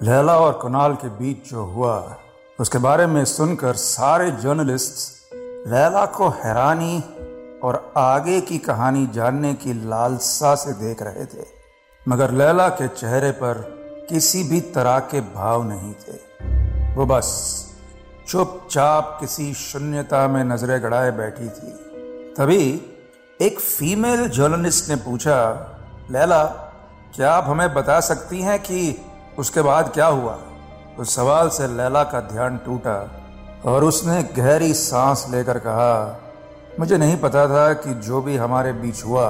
लैला और कुणाल के बीच जो हुआ, उसके बारे में सुनकर सारे जर्नलिस्ट लैला को हैरानी और आगे की कहानी जानने की लालसा से देख रहे थे, मगर लैला के चेहरे पर किसी भी तरह के भाव नहीं थे। वो बस चुपचाप किसी शून्यता में नज़रें गड़ाए बैठी थी। तभी एक फीमेल जर्नलिस्ट ने पूछा, लैला, क्या आप हमें बता सकती हैं कि उसके बाद क्या हुआ? उस सवाल से लैला का ध्यान टूटा और उसने गहरी सांस लेकर कहा, मुझे नहीं पता था कि जो भी हमारे बीच हुआ,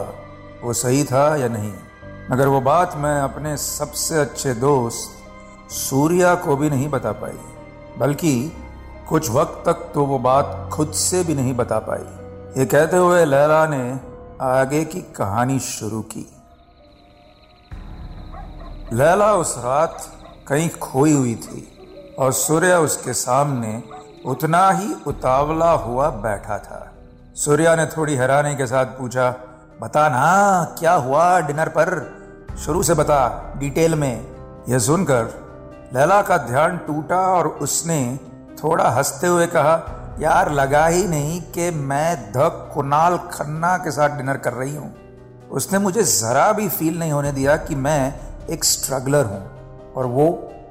वो सही था या नहीं। मगर वो बात मैं अपने सबसे अच्छे दोस्त, सूर्या को भी नहीं बता पाई, बल्कि कुछ वक्त तक तो वो बात खुद से भी नहीं बता पाई। ये कहते हुए लैला ने आगे की कहानी शुरू की। लैला उस रात कहीं खोई हुई थी और सूर्या उसके सामने उतना ही उतावला हुआ बैठा था। सूर्या ने थोड़ी हैरानी के साथ पूछा, बता ना, क्या हुआ डिनर पर? शुरू से बता, डिटेल में। यह सुनकर लैला का ध्यान टूटा और उसने थोड़ा हँसते हुए कहा, यार, लगा ही नहीं कि मैं द कुणाल खन्ना के साथ डिनर कर रही हूँ। उसने मुझे जरा भी फील नहीं होने दिया कि मैं एक स्ट्रगलर हूँ और वो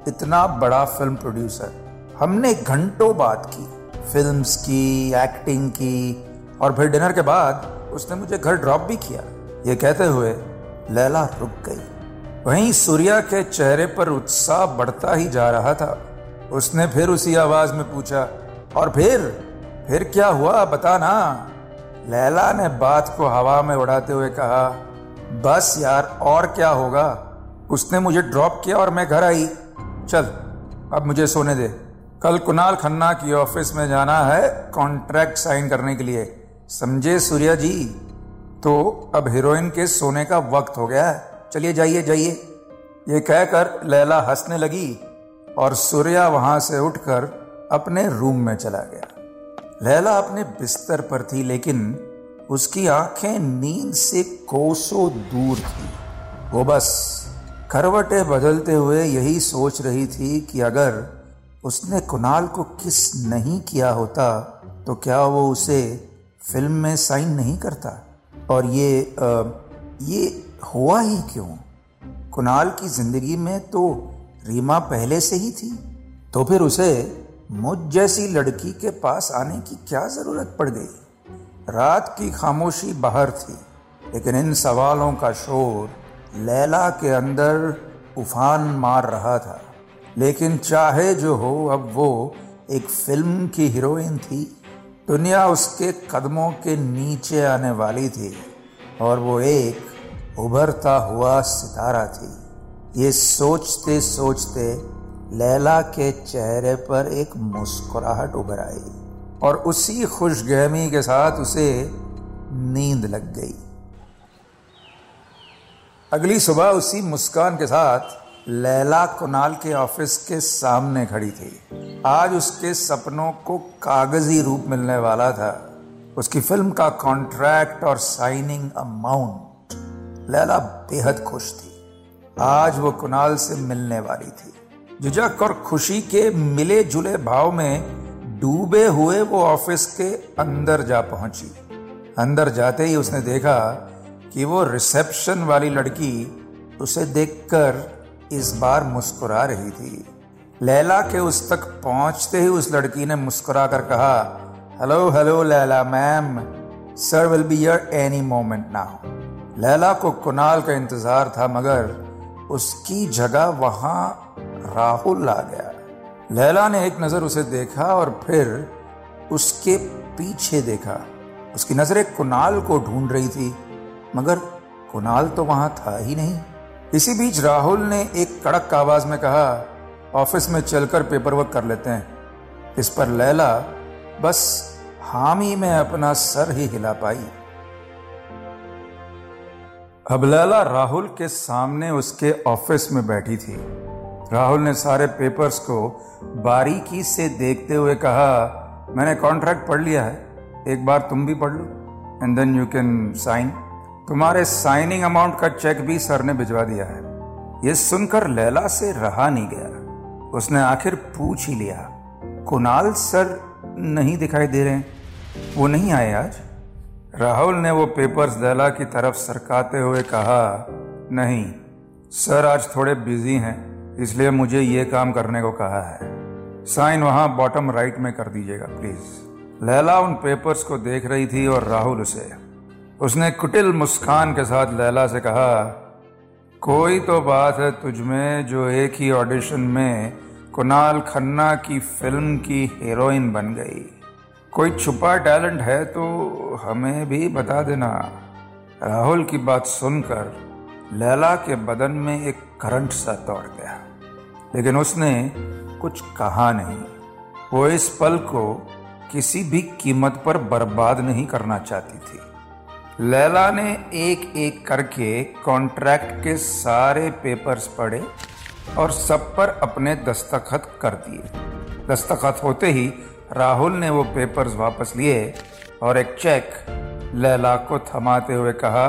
इतना बड़ा फ़िल्म प्रोड्यूसर हमने घंटों बात की फिल्म्स की एक्टिंग की, और फिर डिनर के बाद उसने मुझे घर ड्रॉप भी किया। ये कहते हुए लैला रुक गई। वहीं सूर्या के चेहरे पर उत्साह बढ़ता ही जा रहा था। उसने फिर उसी आवाज़ में पूछा, और फिर फिर क्या हुआ बता ना लैला ने बात को हवा में उड़ाते हुए कहा, बस यार, और क्या होगा? उसने मुझे ड्रॉप किया और मैं घर आई। चल, अब मुझे सोने दे। कल कुणाल खन्ना की ऑफ़िस में जाना है कॉन्ट्रैक्ट साइन करने के लिए। समझे सूर्या जी? तो अब हीरोइन के सोने का वक्त हो गया है। चलिए जाइए जाइए। ये कहकर लैला हंसने लगी और सूर्या वहाँ से उठकर अपने रूम में चला गया। लैला अपने बिस्तर पर थी, लेकिन उसकी आँखें नींद से कोसों दूर थी। वो बस करवटें बदलते हुए यही सोच रही थी कि अगर उसने कुणाल को किस नहीं किया होता तो क्या वो उसे फ़िल्म में साइन नहीं करता? और ये आ, ये हुआ ही क्यों? कुणाल की ज़िंदगी में तो रीमा पहले से ही थी तो फिर उसे मुझ जैसी लड़की के पास आने की क्या ज़रूरत पड़ गई? रात की खामोशी बाहर थी लेकिन इन सवालों का शोर लैला के अंदर उफान मार रहा था। लेकिन चाहे जो हो, अब वो एक फ़िल्म की हीरोइन थी। दुनिया उसके कदमों के नीचे आने वाली थी और वो एक उभरता हुआ सितारा थी। ये सोचते सोचते लैला के चेहरे पर एक मुस्कुराहट उभर आई और उसी खुशगहमी के साथ उसे नींद लग गई। अगली सुबह उसी मुस्कान के साथ लैला कुनाल के ऑफ़िस के सामने खड़ी थी। आज उसके सपनों को कागज़ी रूप मिलने वाला था। उसकी फ़िल्म का कॉन्ट्रैक्ट और साइनिंग अमाउंट लैला बेहद खुश थी। आज वो कुनाल से मिलने वाली थी। झिझक और खुशी के मिले जुले भाव में डूबे हुए वो ऑफ़िस के अंदर जा पहुँची। अंदर जाते ही उसने देखा कि वो रिसेप्शन वाली लड़की उसे देखकर इस बार मुस्कुरा रही थी। लैला के उस तक पहुँचते ही उस लड़की ने मुस्कुरा कर कहा hello hello Laila ma'am. Sir will be here any moment now Laila को कुनाल का इंतज़ार था, मगर उसकी जगह वहाँ राहुल आ गया। लैला ने एक नज़र उसे देखा और फिर उसके पीछे देखा। उसकी नज़रें कुनाल को ढूंढ रही थी। मगर कुणाल तो वहाँ था ही नहीं। इसी बीच राहुल ने एक कड़क आवाज़ में कहा, ऑफ़िस में चलकर पेपर वर्क कर लेते हैं। इस पर लैला बस हामी में अपना सर ही हिला पाई। अब लैला राहुल के सामने उसके ऑफ़िस में बैठी थी। राहुल ने सारे पेपर्स को बारीकी से देखते हुए कहा, मैंने कॉन्ट्रैक्ट पढ़ लिया है, एक बार तुम भी पढ़ लो and then you can sign तुम्हारे साइनिंग अमाउंट का चेक भी सर ने भिजवा दिया है। यह सुनकर लैला से रहा नहीं गया। उसने आखिर पूछ ही लिया, कुणाल सर नहीं दिखाई दे रहे वो नहीं आए आज? राहुल ने वो पेपर्स लैला की तरफ़ सरकाते हुए कहा, नहीं, सर आज थोड़े बिज़ी हैं, इसलिए मुझे ये काम करने को कहा है। साइन वहाँ बॉटम राइट में कर दीजिएगा प्लीज़ लैला उन पेपर्स को देख रही थी और राहुल उसे उसने कुटिल मुस्कान के साथ लैला से कहा, कोई तो बात है तुझमें जो एक ही ऑडिशन में कुणाल खन्ना की फ़िल्म की हीरोइन बन गई। कोई छुपा टैलेंट है तो हमें भी बता देना। राहुल की बात सुनकर लैला के बदन में एक करंट सा दौड़ गया। लेकिन उसने कुछ कहा नहीं। वो इस पल को किसी भी कीमत पर बर्बाद नहीं करना चाहती थी। लैला ने एक एक करके कॉन्ट्रैक्ट के सारे पेपर्स पढ़े और सब पर अपने दस्तखत कर दिए। दस्तखत होते ही राहुल ने वो पेपर्स वापस लिए और एक चेक लैला को थमाते हुए कहा,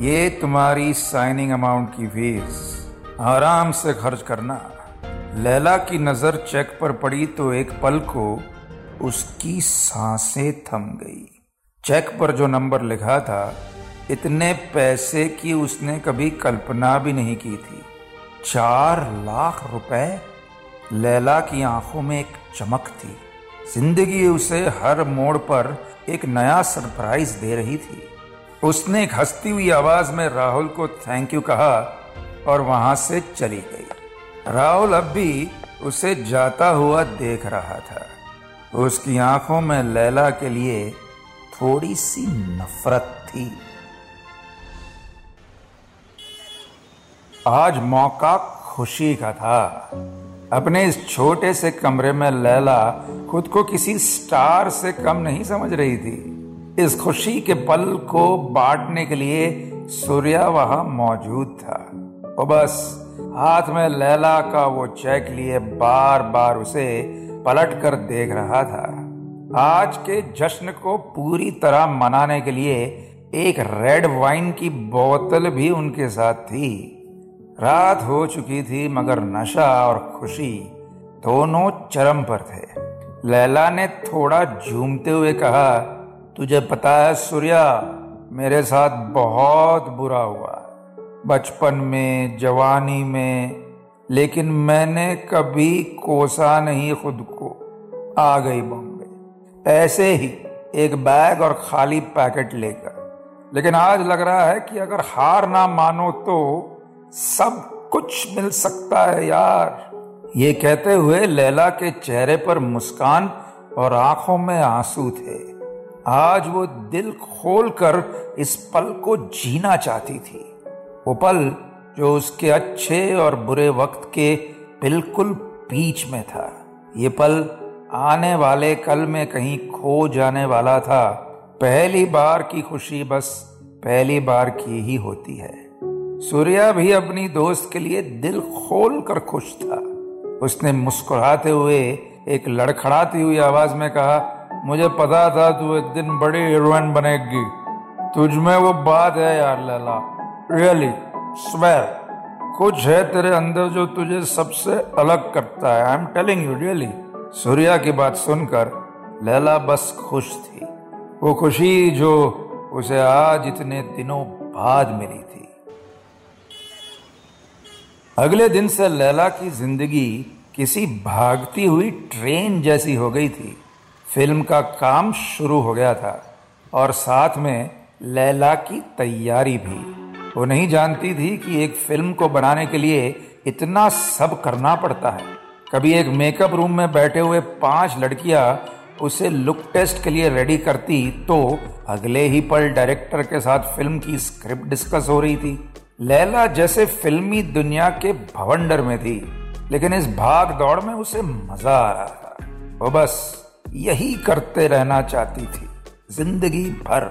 ये तुम्हारी साइनिंग अमाउंट की फ़ीस आराम से खर्च करना। लैला की नज़र चेक पर पड़ी तो एक पल को उसकी साँसें थम गई। चेक पर जो नंबर लिखा था, इतने पैसे की उसने कभी कल्पना भी नहीं की थी। चार लाख रुपए लैला की आँखों में एक चमक थी। ज़िंदगी उसे हर मोड़ पर एक नया सरप्राइज़ दे रही थी। उसने एक हंसती हुई आवाज़ में राहुल को थैंक यू कहा और वहाँ से चली गई। राहुल अब भी उसे जाता हुआ देख रहा था। उसकी आँखों में लैला के लिए थोड़ी सी नफरत थी। आज मौका खुशी का था। अपने इस छोटे से कमरे में लैला खुद को किसी स्टार से कम नहीं समझ रही थी। इस खुशी के पल को बांटने के लिए सूर्या वहाँ मौजूद था। वो बस हाथ में लैला का वो चेक लिए बार बार उसे पलट कर देख रहा था। आज के जश्न को पूरी तरह मनाने के लिए एक रेड वाइन की बोतल भी उनके साथ थी। रात हो चुकी थी, मगर नशा और खुशी दोनों चरम पर थे। लैला ने थोड़ा झूमते हुए कहा, तुझे पता है सूर्या, मेरे साथ बहुत बुरा हुआ। बचपन में, जवानी में, लेकिन मैंने कभी कोसा नहीं खुद को। आ गई बॉम्बे ऐसे ही एक बैग और खाली पैकेट लेकर। लेकिन आज लग रहा है कि अगर हार ना मानो तो सब कुछ मिल सकता है यार। ये कहते हुए लैला के चेहरे पर मुस्कान और आँखों में आँसू थे। आज वो दिल खोलकर इस पल को जीना चाहती थी। वो पल जो उसके अच्छे और बुरे वक्त के बिल्कुल बीच में था। ये पल आने वाले कल में कहीं खो जाने वाला था। पहली बार की खुशी बस पहली बार की ही होती है। सूर्या भी अपनी दोस्त के लिए दिल खोल कर खुश था। उसने मुस्कुराते हुए एक लड़खड़ाती हुई आवाज़ में कहा, मुझे पता था तू एक दिन बड़ी हीरोइन बनेगी। तुझ में वो बात है यार लैला। रियली स्वेर कुछ है तेरे अंदर जो तुझे सबसे अलग करता है। I am telling you really Surya की बात सुनकर लैला बस खुश थी। वो खुशी जो उसे आज इतने दिनों बाद मिली थी। अगले दिन से लैला की ज़िंदगी किसी भागती हुई ट्रेन जैसी हो गई थी। फ़िल्म का काम शुरू हो गया था और साथ में लैला की तैयारी भी। वो नहीं जानती थी कि एक फ़िल्म को बनाने के लिए इतना सब करना पड़ता है। कभी एक मेकअप रूम में बैठे हुए पाँच लड़कियाँ उसे लुक टेस्ट के लिए रेडी करती तो अगले ही पल डायरेक्टर के साथ फ़िल्म की स्क्रिप्ट डिस्कस हो रही थी। लैला जैसे फिल्मी दुनिया के भवंडर में थी, लेकिन इस भाग दौड़ में उसे मज़ा आ रहा था। वो बस यही करते रहना चाहती थी, ज़िंदगी भर।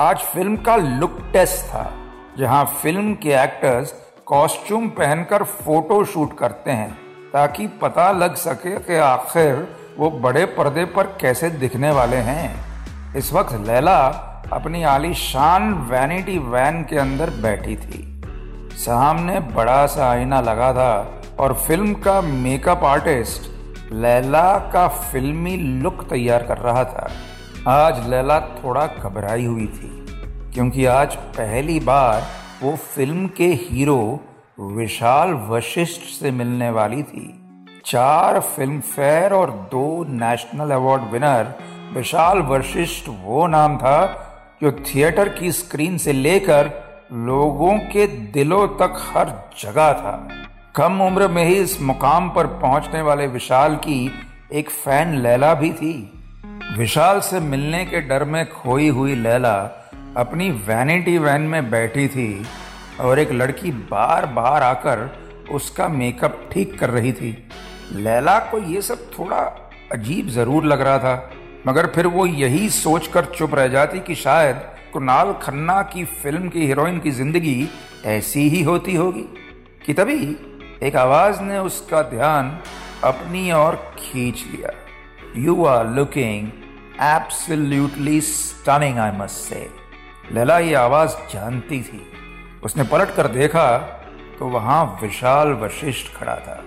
आज फ़िल्म का लुक टेस्ट था, जहाँ फ़िल्म के एक्टर्स कॉस्ट्यूम पहनकर फ़ोटो शूट करते हैं। ताकि पता लग सके कि आखिर वो बड़े पर्दे पर कैसे दिखने वाले हैं। इस वक्त लैला अपनी आलीशान वैनिटी वैन के अंदर बैठी थी। सामने बड़ा सा आईना लगा था और फ़िल्म का मेकअप आर्टिस्ट लैला का फिल्मी लुक तैयार कर रहा था। आज लैला थोड़ा घबराई हुई थी, क्योंकि आज पहली बार वो फ़िल्म के हीरो विशाल वशिष्ठ से मिलने वाली थी। चार फ़िल्म फेयर और दो national award winner, Vishal Vashisht वो नाम था जो थिएटर की स्क्रीन से लेकर लोगों के दिलों तक हर जगह था। कम उम्र में ही इस मुकाम पर पहुँचने वाले विशाल की एक फ़ैन लैला भी थी। विशाल से मिलने के डर में खोई हुई लैला अपनी वैनिटी वैन में बैठी थी। और एक लड़की बार बार आकर उसका मेकअप ठीक कर रही थी। लैला को ये सब थोड़ा अजीब ज़रूर लग रहा था, मगर फिर वो यही सोचकर चुप रह जाती कि शायद कुणाल खन्ना की फ़िल्म की हीरोइन की ज़िंदगी ऐसी ही होती होगी, कि तभी एक आवाज़ ने उसका ध्यान अपनी ओर खींच लिया। You are looking absolutely stunning I must say Laila ये आवाज़ जानती थी। उसने पलट कर देखा तो वहाँ विशाल वशिष्ठ खड़ा था।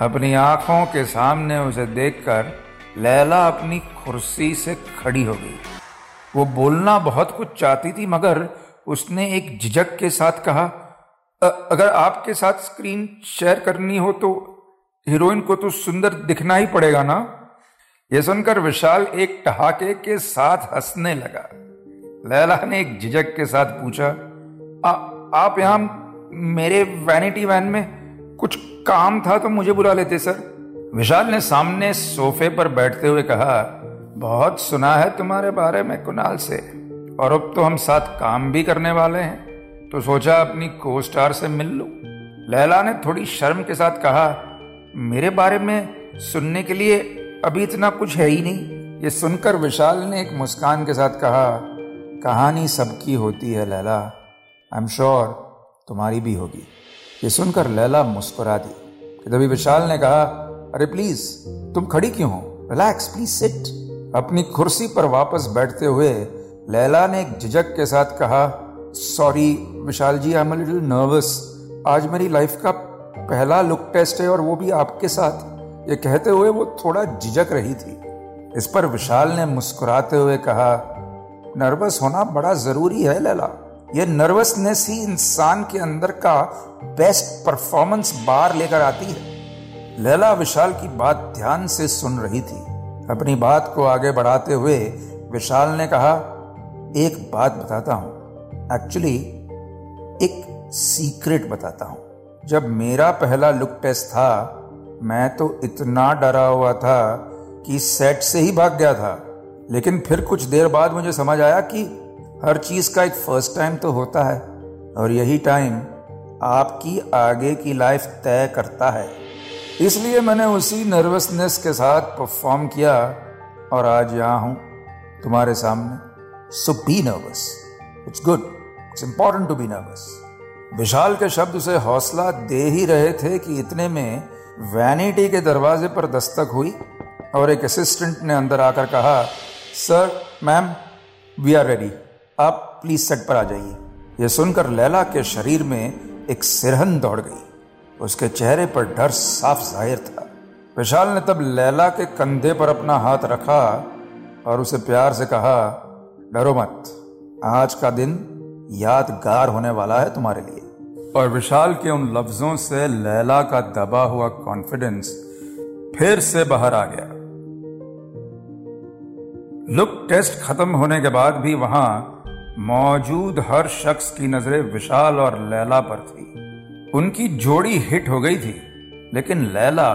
अपनी आँखों के सामने उसे देखकर लैला अपनी कुर्सी से खड़ी हो गई। वो बोलना बहुत कुछ चाहती थी मगर उसने एक झिझक के साथ कहा अगर आपके साथ स्क्रीन शेयर करनी हो तो हीरोइन को तो सुंदर दिखना ही पड़ेगा ना? यह सुनकर विशाल एक ठहाके के साथ हंसने लगा। लैला ने एक झिझक के साथ पूछा आ, आप यहाँ मेरे वैनिटी वैन में कुछ काम था तो मुझे बुला लेते, सर। विशाल ने सामने सोफे पर बैठते हुए कहा, बहुत सुना है तुम्हारे बारे में कुणाल से, और अब तो हम साथ काम भी करने वाले हैं। तो सोचा अपनी को स्टार से मिल लो। लैला ने थोड़ी शर्म के साथ कहा, मेरे बारे में सुनने के लिए अभी इतना कुछ है ही नहीं। ये सुनकर विशाल ने एक मुस्कान के साथ कहा, कहानी सबकी होती है, लैला। आई एम श्योर तुम्हारी भी होगी। ये सुनकर लैला मुस्कुरा दी। तभी विशाल ने कहा, अरे प्लीज़ तुम खड़ी क्यों हो? रिलैक्स प्लीज़ सिट अपनी कुर्सी पर वापस बैठते हुए लैला ने एक झिझक के साथ कहा sorry Vishal ji I am little nervous आज मेरी लाइफ का पहला लुक टेस्ट है और वो भी आपके साथ. ये कहते हुए वो थोड़ा झिझक रही थी। इस पर विशाल ने मुस्कुराते हुए कहा नर्वस होना बड़ा ज़रूरी है, लैला। ये नर्वसनेस ही इंसान के अंदर का बेस्ट परफॉर्मेंस बार लेकर आती है। लैला विशाल की बात ध्यान से सुन रही थी। अपनी बात को आगे बढ़ाते हुए विशाल ने कहा, एक बात बताता हूँ। एक्चुअली एक सीक्रेट बताता हूँ। जब मेरा पहला लुक टेस्ट था, मैं तो इतना डरा हुआ था कि सेट से ही भाग गया था। लेकिन फिर कुछ देर बाद मुझे समझ आया कि हर चीज़ का एक फ़र्स्ट टाइम तो होता है, और यही टाइम आपकी आगे की लाइफ तय करता है। इसलिए मैंने उसी नर्वसनेस के साथ परफॉर्म किया, और आज यहाँ हूँ तुम्हारे सामने। So be nervous it's good it's important to be nervous Vishal के शब्द उसे हौसला दे ही रहे थे कि इतने में वैनिटी के दरवाजे पर दस्तक हुई, और एक असिस्टेंट ने अंदर आकर कहा sir ma'am we are ready आप प्लीज़ सेट पर आ जाइए। यह सुनकर लैला के शरीर में एक सिरहन दौड़ गई। उसके चेहरे पर डर साफ़ ज़ाहिर था। विशाल ने तब लैला के कंधे पर अपना हाथ रखा और उसे प्यार से कहा, डरो मत। आज का दिन यादगार होने वाला है तुम्हारे लिए। और विशाल के उन लफ्जों से लैला का दबा हुआ कॉन्फिडेंस फिर से बाहर आ गया। लुक टेस्ट खत्म होने के बाद भी वहाँ मौजूद हर शख्स की नज़रें विशाल और लैला पर थी। उनकी जोड़ी हिट हो गई थी, लेकिन लैला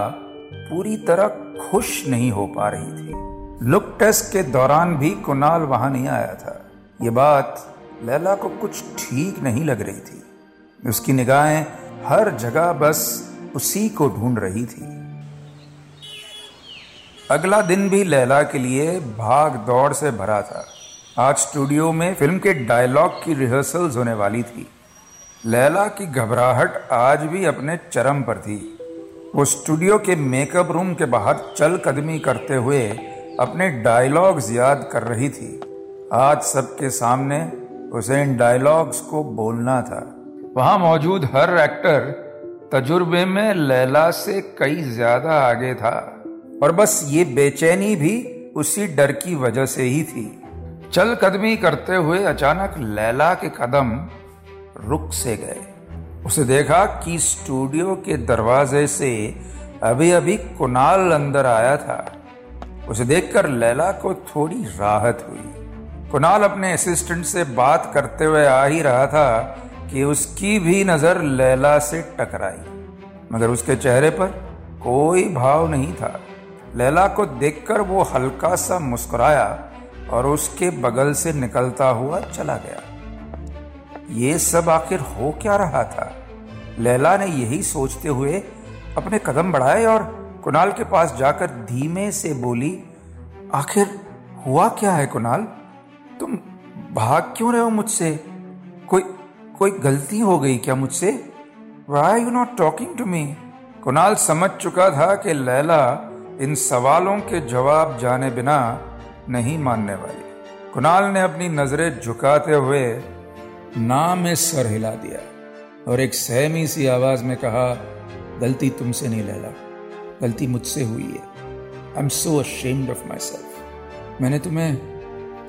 पूरी तरह खुश नहीं हो पा रही थी। लुक टेस्ट के दौरान भी कुणाल वहाँ नहीं आया था। ये बात लैला को कुछ ठीक नहीं लग रही थी। उसकी निगाहें हर जगह बस उसी को ढूंढ रही थी। अगला दिन भी लैला के लिए भाग दौड़ से भरा था। आज स्टूडियो में फ़िल्म के डायलॉग की रिहर्सल्स होने वाली थी। लैला की घबराहट आज भी अपने चरम पर थी। वो स्टूडियो के मेकअप रूम के बाहर चल कदमी करते हुए अपने डायलॉग्स याद कर रही थी। आज सबके सामने उसे इन डायलॉग्स को बोलना था। वहाँ मौजूद हर एक्टर तजुर्बे में लैला से कई ज़्यादा आगे था। और बस ये बेचैनी भी उसी डर की वजह से ही थी। चल कदमी करते हुए अचानक लैला के कदम रुक से गए। उसे देखा कि स्टूडियो के दरवाजे से अभी अभी कुणाल अंदर आया था। उसे देखकर लैला को थोड़ी राहत हुई। कुणाल अपने असिस्टेंट से बात करते हुए आ ही रहा था कि उसकी भी नज़र लैला से टकराई। मगर उसके चेहरे पर कोई भाव नहीं था। लैला को देखकर वो हल्का सा मुस्कुराया और उसके बगल से निकलता हुआ चला गया। ये सब आखिर हो क्या रहा था? लैला ने यही सोचते हुए अपने कदम बढ़ाए और कुणाल के पास जाकर धीमे से बोली, आखिर हुआ क्या है कुणाल? तुम भाग क्यों रहे हो मुझसे? कोई कोई गलती हो गई क्या मुझसे? Why you not talking to me Kunal समझ चुका था कि लैला इन सवालों के जवाब जाने बिना नहीं मानने वाली। कुणाल ने अपनी नज़रें झुकाते हुए ना में सर हिला दिया और एक सहमी सी आवाज़ में कहा, गलती तुमसे नहीं, लैला। गलती मुझसे हुई है। I am so ashamed of myself मैंने तुम्हें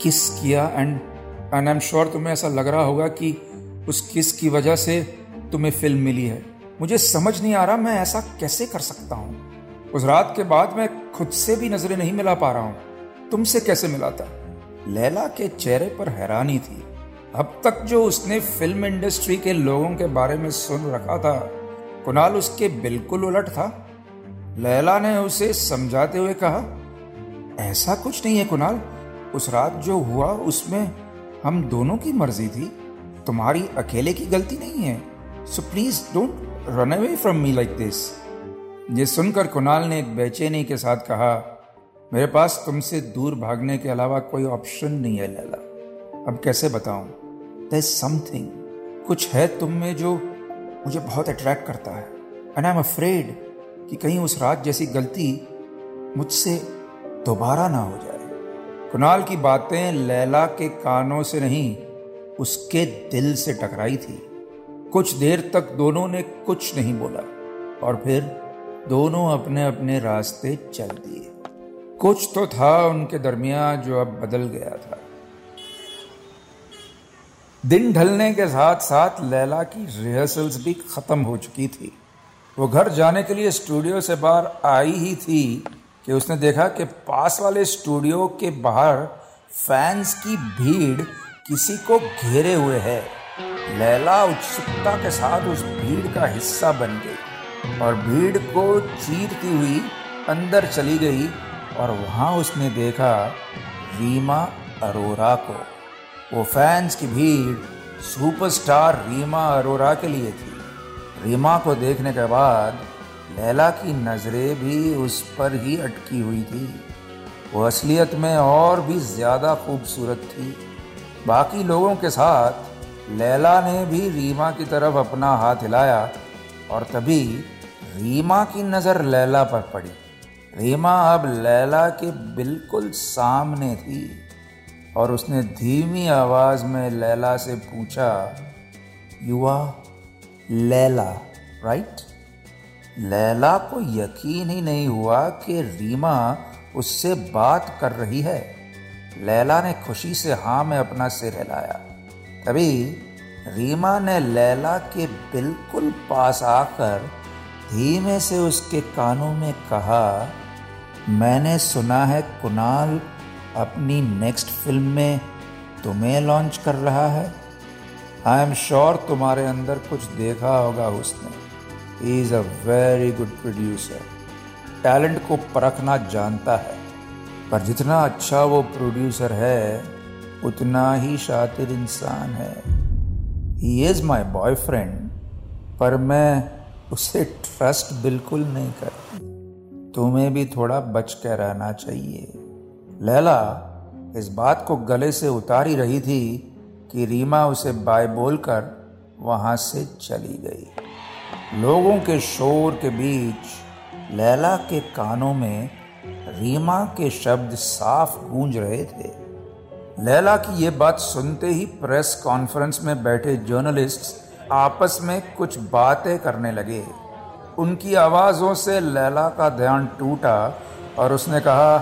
किस किया and and I am sure तुम्हें ऐसा लग रहा होगा कि उस किस की वजह से तुम्हें फ़िल्म मिली है। मुझे समझ नहीं आ रहा मैं ऐसा कैसे कर सकता हूँ। उस रात के बाद मैं खुद से भी नज़रें नहीं मिला पा रहा हूँ। तुमसे कैसे मिला था? लैला के चेहरे पर हैरानी थी। अब तक जो उसने फ़िल्म इंडस्ट्री के लोगों के बारे में सुन रखा था, कुणाल उसके बिल्कुल उलट था। लैला ने उसे समझाते हुए कहा, ऐसा कुछ नहीं है कुणाल। उस रात जो हुआ, उसमें हम दोनों की मर्ज़ी थी। तुम्हारी अकेले की गलती नहीं है। So please don't run away from me like this ये सुनकर कुणाल ने एक बेचैनी के साथ कहा मेरे पास तुमसे दूर भागने के अलावा कोई ऑप्शन नहीं है, लैला। अब कैसे बताऊँ? दर समथिंग कुछ है तुम में जो मुझे बहुत अट्रैक्ट करता है। एंड आई एम अफ्रेड कि कहीं उस रात जैसी गलती मुझसे दोबारा ना हो जाए। कुणाल की बातें लैला के कानों से नहीं, उसके दिल से टकराई थी। कुछ देर तक दोनों ने कुछ नहीं बोला, और फिर दोनों अपने अपने रास्ते चल दिए। कुछ तो था उनके दरमियान जो अब बदल गया था। दिन ढलने के साथ साथ लैला की रिहर्सल्स भी खत्म हो चुकी थी। वो घर जाने के लिए स्टूडियो से बाहर आई ही थी कि उसने देखा कि पास वाले स्टूडियो के बाहर फैंस की भीड़ किसी को घेरे हुए है। लैला उत्सुकता के साथ उस भीड़ का हिस्सा बन गई और भीड़ को चीरती हुई अंदर चली गई और वहाँ उसने देखा रीमा अरोरा को। वो फैंस की भीड़ सुपरस्टार रीमा अरोरा के लिए थी। रीमा को देखने के बाद लैला की नज़रें भी उस पर ही अटकी हुई थी। वो असलियत में और भी ज़्यादा खूबसूरत थी। बाकी लोगों के साथ लैला ने भी रीमा की तरफ़ अपना हाथ हिलाया और तभी रीमा की नज़र लैला पर पड़ी। रीमा अब लैला के बिल्कुल सामने थी और उसने धीमी आवाज़ में लैला से पूछा, युवा, लैला राइट लैला को यकीन ही नहीं हुआ कि रीमा उससे बात कर रही है। लैला ने खुशी से हाँ में अपना सिर हिलाया। तभी रीमा ने लैला के बिल्कुल पास आकर धीमे से उसके कानों में कहा मैंने सुना है कुणाल अपनी नेक्स्ट फ़िल्म में तुम्हें लॉन्च कर रहा है। आई एम श्योर तुम्हारे अंदर कुछ देखा होगा उसने। He is a very good producer talent को परखना जानता है। पर जितना अच्छा वो प्रोड्यूसर है, उतना ही शातिर इंसान है। ही इज़ माई बॉयफ्रेंड पर मैं उसे ट्रस्ट बिल्कुल नहीं करती। तुम्हें भी थोड़ा बच कर रहना चाहिए। लैला इस बात को गले से उतार रही थी कि रीमा उसे बाय बोलकर वहाँ से चली गई। लोगों के शोर के बीच लैला के कानों में रीमा के शब्द साफ़ गूंज रहे थे। लैला की ये बात सुनते ही प्रेस कॉन्फ्रेंस में बैठे जर्नलिस्ट आपस में कुछ बातें करने लगे। उनकी आवाज़ों से लैला का ध्यान टूटा और उसने कहा,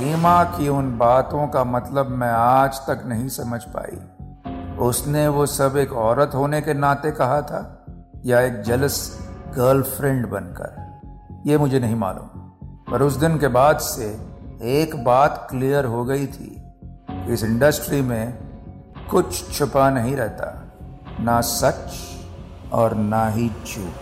रीमा की उन बातों का मतलब मैं आज तक नहीं समझ पाई। उसने वो सब एक औरत होने के नाते कहा था या एक जलस गर्लफ्रेंड बनकर? ये मुझे नहीं मालूम। पर उस दिन के बाद से एक बात क्लियर हो गई थी इस इंडस्ट्री में कुछ छुपा नहीं रहता, ना सच और ना ही झूठ।